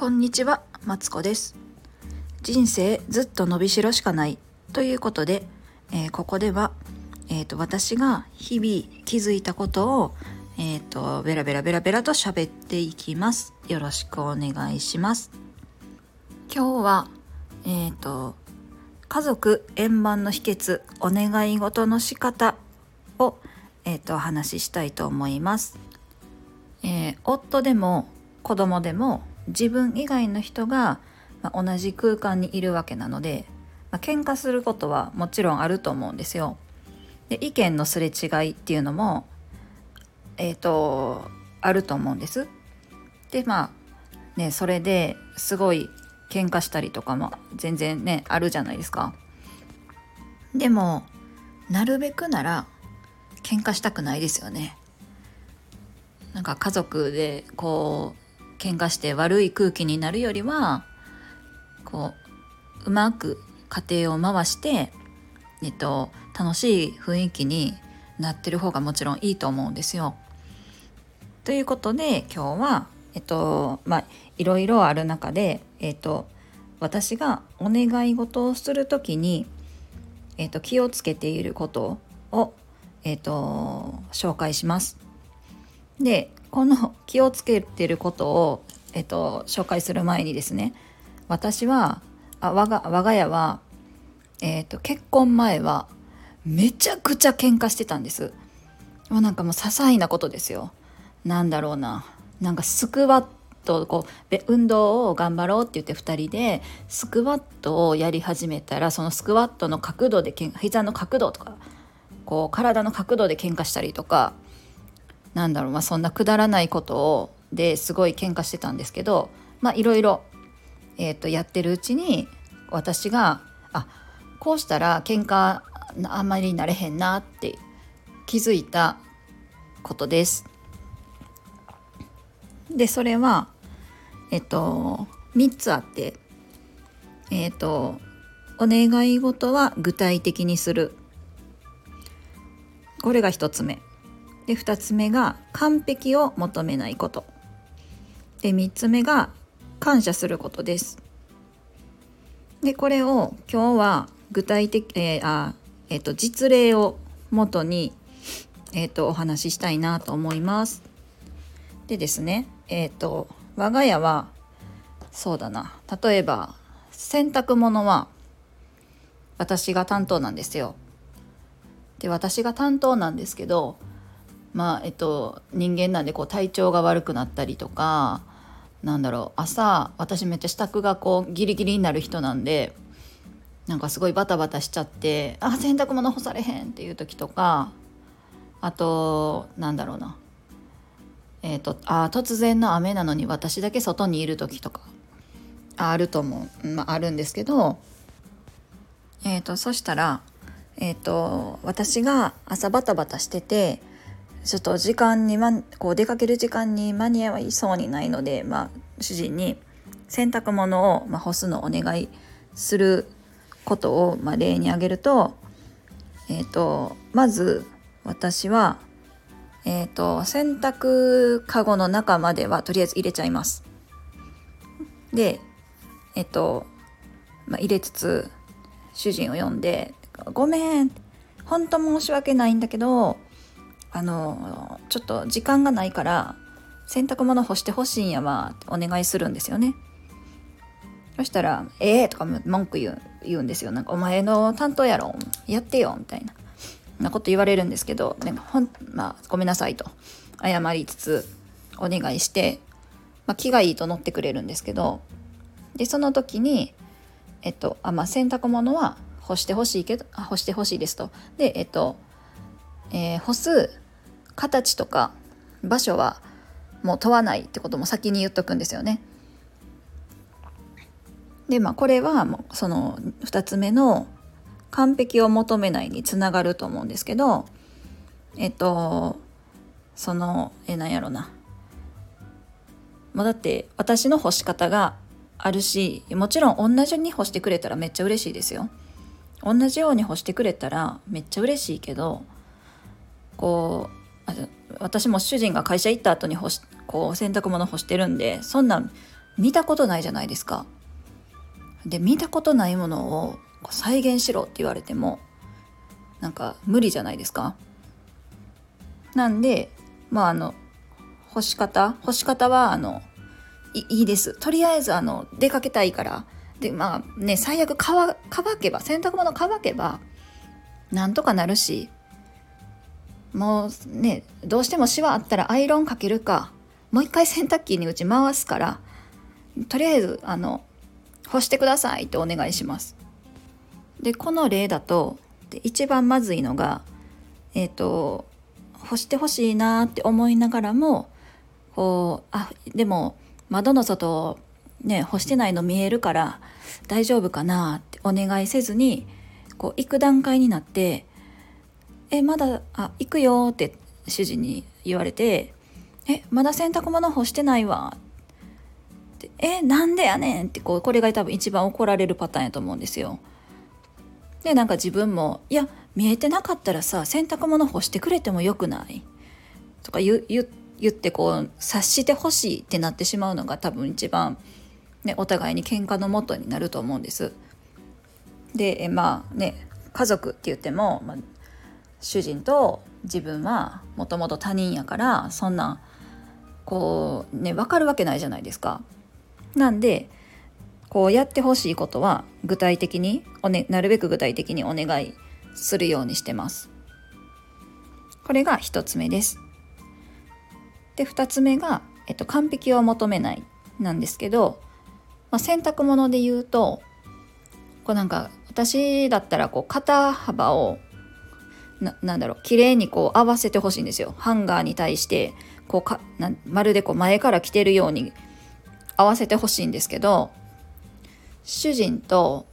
こんにちは、マツコです。人生ずっと伸びしろしかないということで、えーここでは、えー、と私が日々気づいたことを、えー、とベラベラベラベラと喋っていきます。よろしくお願いします。今日は、えー、と家族円満の秘訣お願い事の仕方を、えー、とお話ししたいと思います。えー夫でも子供でも自分以外の人が、ま同じ空間にいるわけなので、まあ、喧嘩することはもちろんあると思うんですよ。で意見のすれ違いっていうのもえっ、とあると思うんです。でまあねそれですごい喧嘩したりとかも全然ねあるじゃないですか。でもなるべくなら喧嘩したくないですよね。なんか家族でこう喧嘩して悪い空気になるよりはこううまく家庭を回して、えっと、楽しい雰囲気になってる方がもちろんいいと思うんですよ。ということで今日はえっとまあいろいろある中で、えっと、私がお願い事をする時に、えっと、気をつけていることを、えっと、紹介します。でこの気をつけてることを、えっと、紹介する前にですね私はあ我が我が家は、えっと、結婚前はめちゃくちゃ喧嘩してたんです。もうなんかもう些細なことですよ。なんだろうな。なんかスクワットこう運動を頑張ろうって言って2人でスクワットをやり始めたらそのスクワットの角度でけん膝の角度とかこう体の角度で喧嘩したりとかなんだろう、まあ、そんなくだらないことをですごい喧嘩してたんですけどいろいろ、やってるうちに私があこうしたら喧嘩あんまりなれへんなって気づいたことです。でそれはえっと3つあってえっとお願い事は具体的にするこれが1つ目。で2つ目が完璧を求めないこと。で3つ目が感謝することです。でこれを今日は具体的、えーあえーと実例をもとに、えー、とお話ししたいなと思います。でですねえっ、と我が家はそうだな。例えば洗濯物は私が担当なんですよ。で私が担当なんですけどまあえっと人間なんでこう体調が悪くなったりとかなんだろう朝私めっちゃ支度がこうギリギリになる人なんでなんかすごいバタバタしちゃって「あ洗濯物干されへん」っていう時とかあとなんだろうな。えっ、とあ突然の雨なのに私だけ外にいる時とかあると思う、まあ、あるんですけどえっ、とそしたらえっ、と私が朝バタバタしててちょっと時間に、ま、こう出かける時間に間に合いそうにないので、まあ、主人に洗濯物を、まあ、干すのをお願いすることを、まあ、例に挙げると,、えー、とまず私は、えー、と洗濯かごの中まではとりあえず入れちゃいます。でえっ、と、まあ、入れつつ主人を呼んで「ごめん本当申し訳ないんだけどあのちょっと時間がないから洗濯物干してほしいんやわお願いするんですよね。そしたら「ええー」とか文句言う言うんですよ。なんか「お前の担当やろやってよ」みたいななこと言われるんですけどなんかほん、まあ、ごめんなさいと謝りつつお願いして、まあ、気がいいと乗ってくれるんですけどでその時に、えっとあまあ、洗濯物は干してほしいけどあ干してほしいですと。でえっとえー干す形とか場所はもう問わないってことも先に言っとくんですよね。でまあこれはもうその2つ目の完璧を求めないにつながると思うんですけどえっとそのえなんやろなもうだって私の干し方があるしもちろん同じように干してくれたらめっちゃ嬉しいですよ。同じように干してくれたらめっちゃ嬉しいけどこう私も主人が会社行った後に干しこう洗濯物干してるんでそんなん見たことないじゃないですか。で見たことないものを再現しろって言われてもなんか無理じゃないですか。なんでまああの干し方干し方はあのいいですとりあえずあの出かけたいからでまあね最悪乾乾けば洗濯物乾けばなんとかなるしもうねどうしてもシワあったらアイロンかけるかもう一回洗濯機にうち回すからとりあえずあの干してくださいってお願いします。でこの例だとで一番まずいのがえっ、ー、と干してほしいなって思いながらもこうあでも窓の外ね干してないの見えるから大丈夫かなってお願いせずにこう行く段階になって「えまだあ行くよ」って主人に言われて「えまだ洗濯物干してないわ」って「えなんでやねん」ってこうこれが多分一番怒られるパターンやと思うんですよ。でなんか自分も「いや見えてなかったらさ洗濯物干してくれてもよくない?」とか言言ってこう察してほしいってなってしまうのが多分一番、ね、お互いに喧嘩のもとになると思うんです。でまあね家族って言っても、まあ、主人と自分はもともと他人やからそんなこうね分かるわけないじゃないですか。なんでこうやってほしいことは具体的にお、ね、なるべく具体的にお願いするようにしてます。これが1つ目です。で2つ目が、えっと、完璧を求めないなんですけど、まあ、洗濯物で言うとこうなんか私だったらこう肩幅をななんだろう綺麗にこう合わせてほしいんですよ。ハンガーに対してこうかなまるでこう前から着てるように合わせてほしいんですけど主人と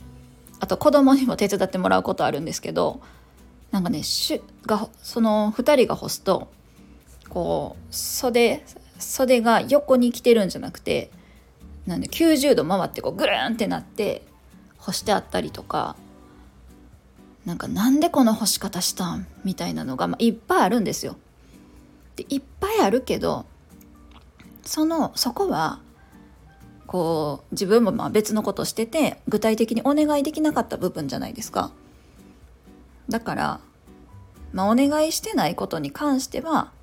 あと子供にも手伝ってもらうことあるんですけどなんかねしがその2人が干すとこう袖袖が横に来てるんじゃなくてなんで90度回ってこうぐるんってなって干してあったりとかなんかなんでこの干し方したんみたいなのが、まあ、いっぱいあるんですよ。でいっぱいあるけどそのそこはこう自分もまあ別のことしてて具体的にお願いできなかった部分じゃないですか。だから、まあ、お願いしてないことに関しては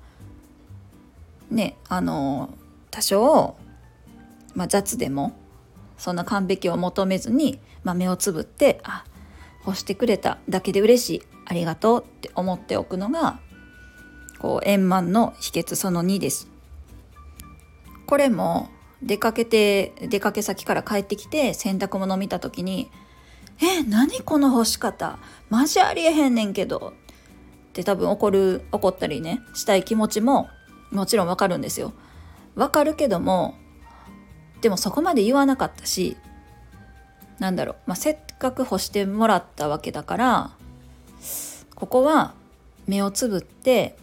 ねあの多少、まあ、雑でもそんな完璧を求めずに、まあ、目をつぶってあ干してくれただけで嬉しいありがとうって思っておくのがこう円満の秘訣その2です。これも出かけて出かけ先から帰ってきて洗濯物見た時に「え何この干し方マジありえへんねんけど」って多分怒る怒ったりねしたい気持ちももちろんわかるんですよ。わかるけどもでもそこまで言わなかったしなんだろう、まあ、せっかく干してもらったわけだからここは目をつぶって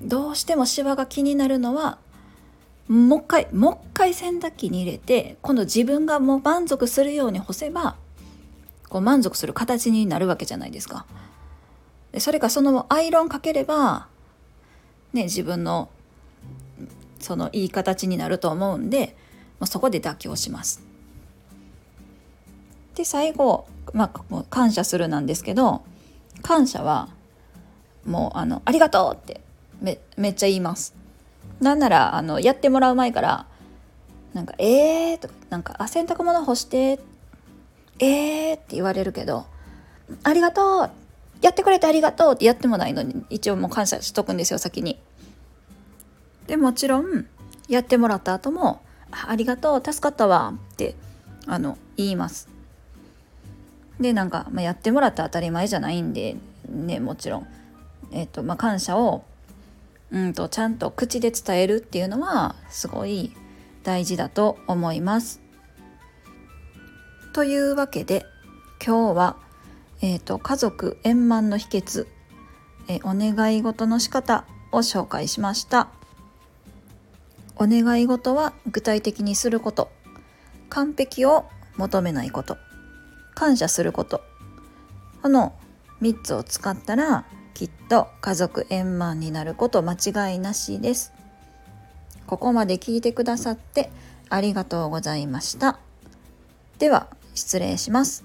どうしてもシワが気になるのはもう一回もう一回洗濯機に入れて今度自分がもう満足するように干せばこう満足する形になるわけじゃないですか。でそれかそのアイロンかければね自分のそのいい形になると思うんで、まあ、そこで妥協します。で最後、まあ、感謝するなんですけど感謝はもうあの「ありがとう!」ってめめっちゃ言います。なんならあのやってもらう前からなんか「えー」とか「なんかあ洗濯物干して」えーって言われるけど「ありがとう!」やってくれてありがとうってやってもないのに一応もう感謝しとくんですよ先に。でもちろんやってもらった後も「ありがとう助かったわ」ってあの言います。でなんか、まあ、やってもらった当たり前じゃないんでねもちろん、えーとまあ、感謝をうんとちゃんと口で伝えるっていうのはすごい大事だと思います。というわけで今日は、えーと、家族円満の秘訣えお願い事の仕方を紹介しました。お願い事は具体的にすること完璧を求めないこと感謝することこの3つを使ったらきっと家族円満になること間違いなしです。ここまで聞いてくださってありがとうございました。では、失礼します。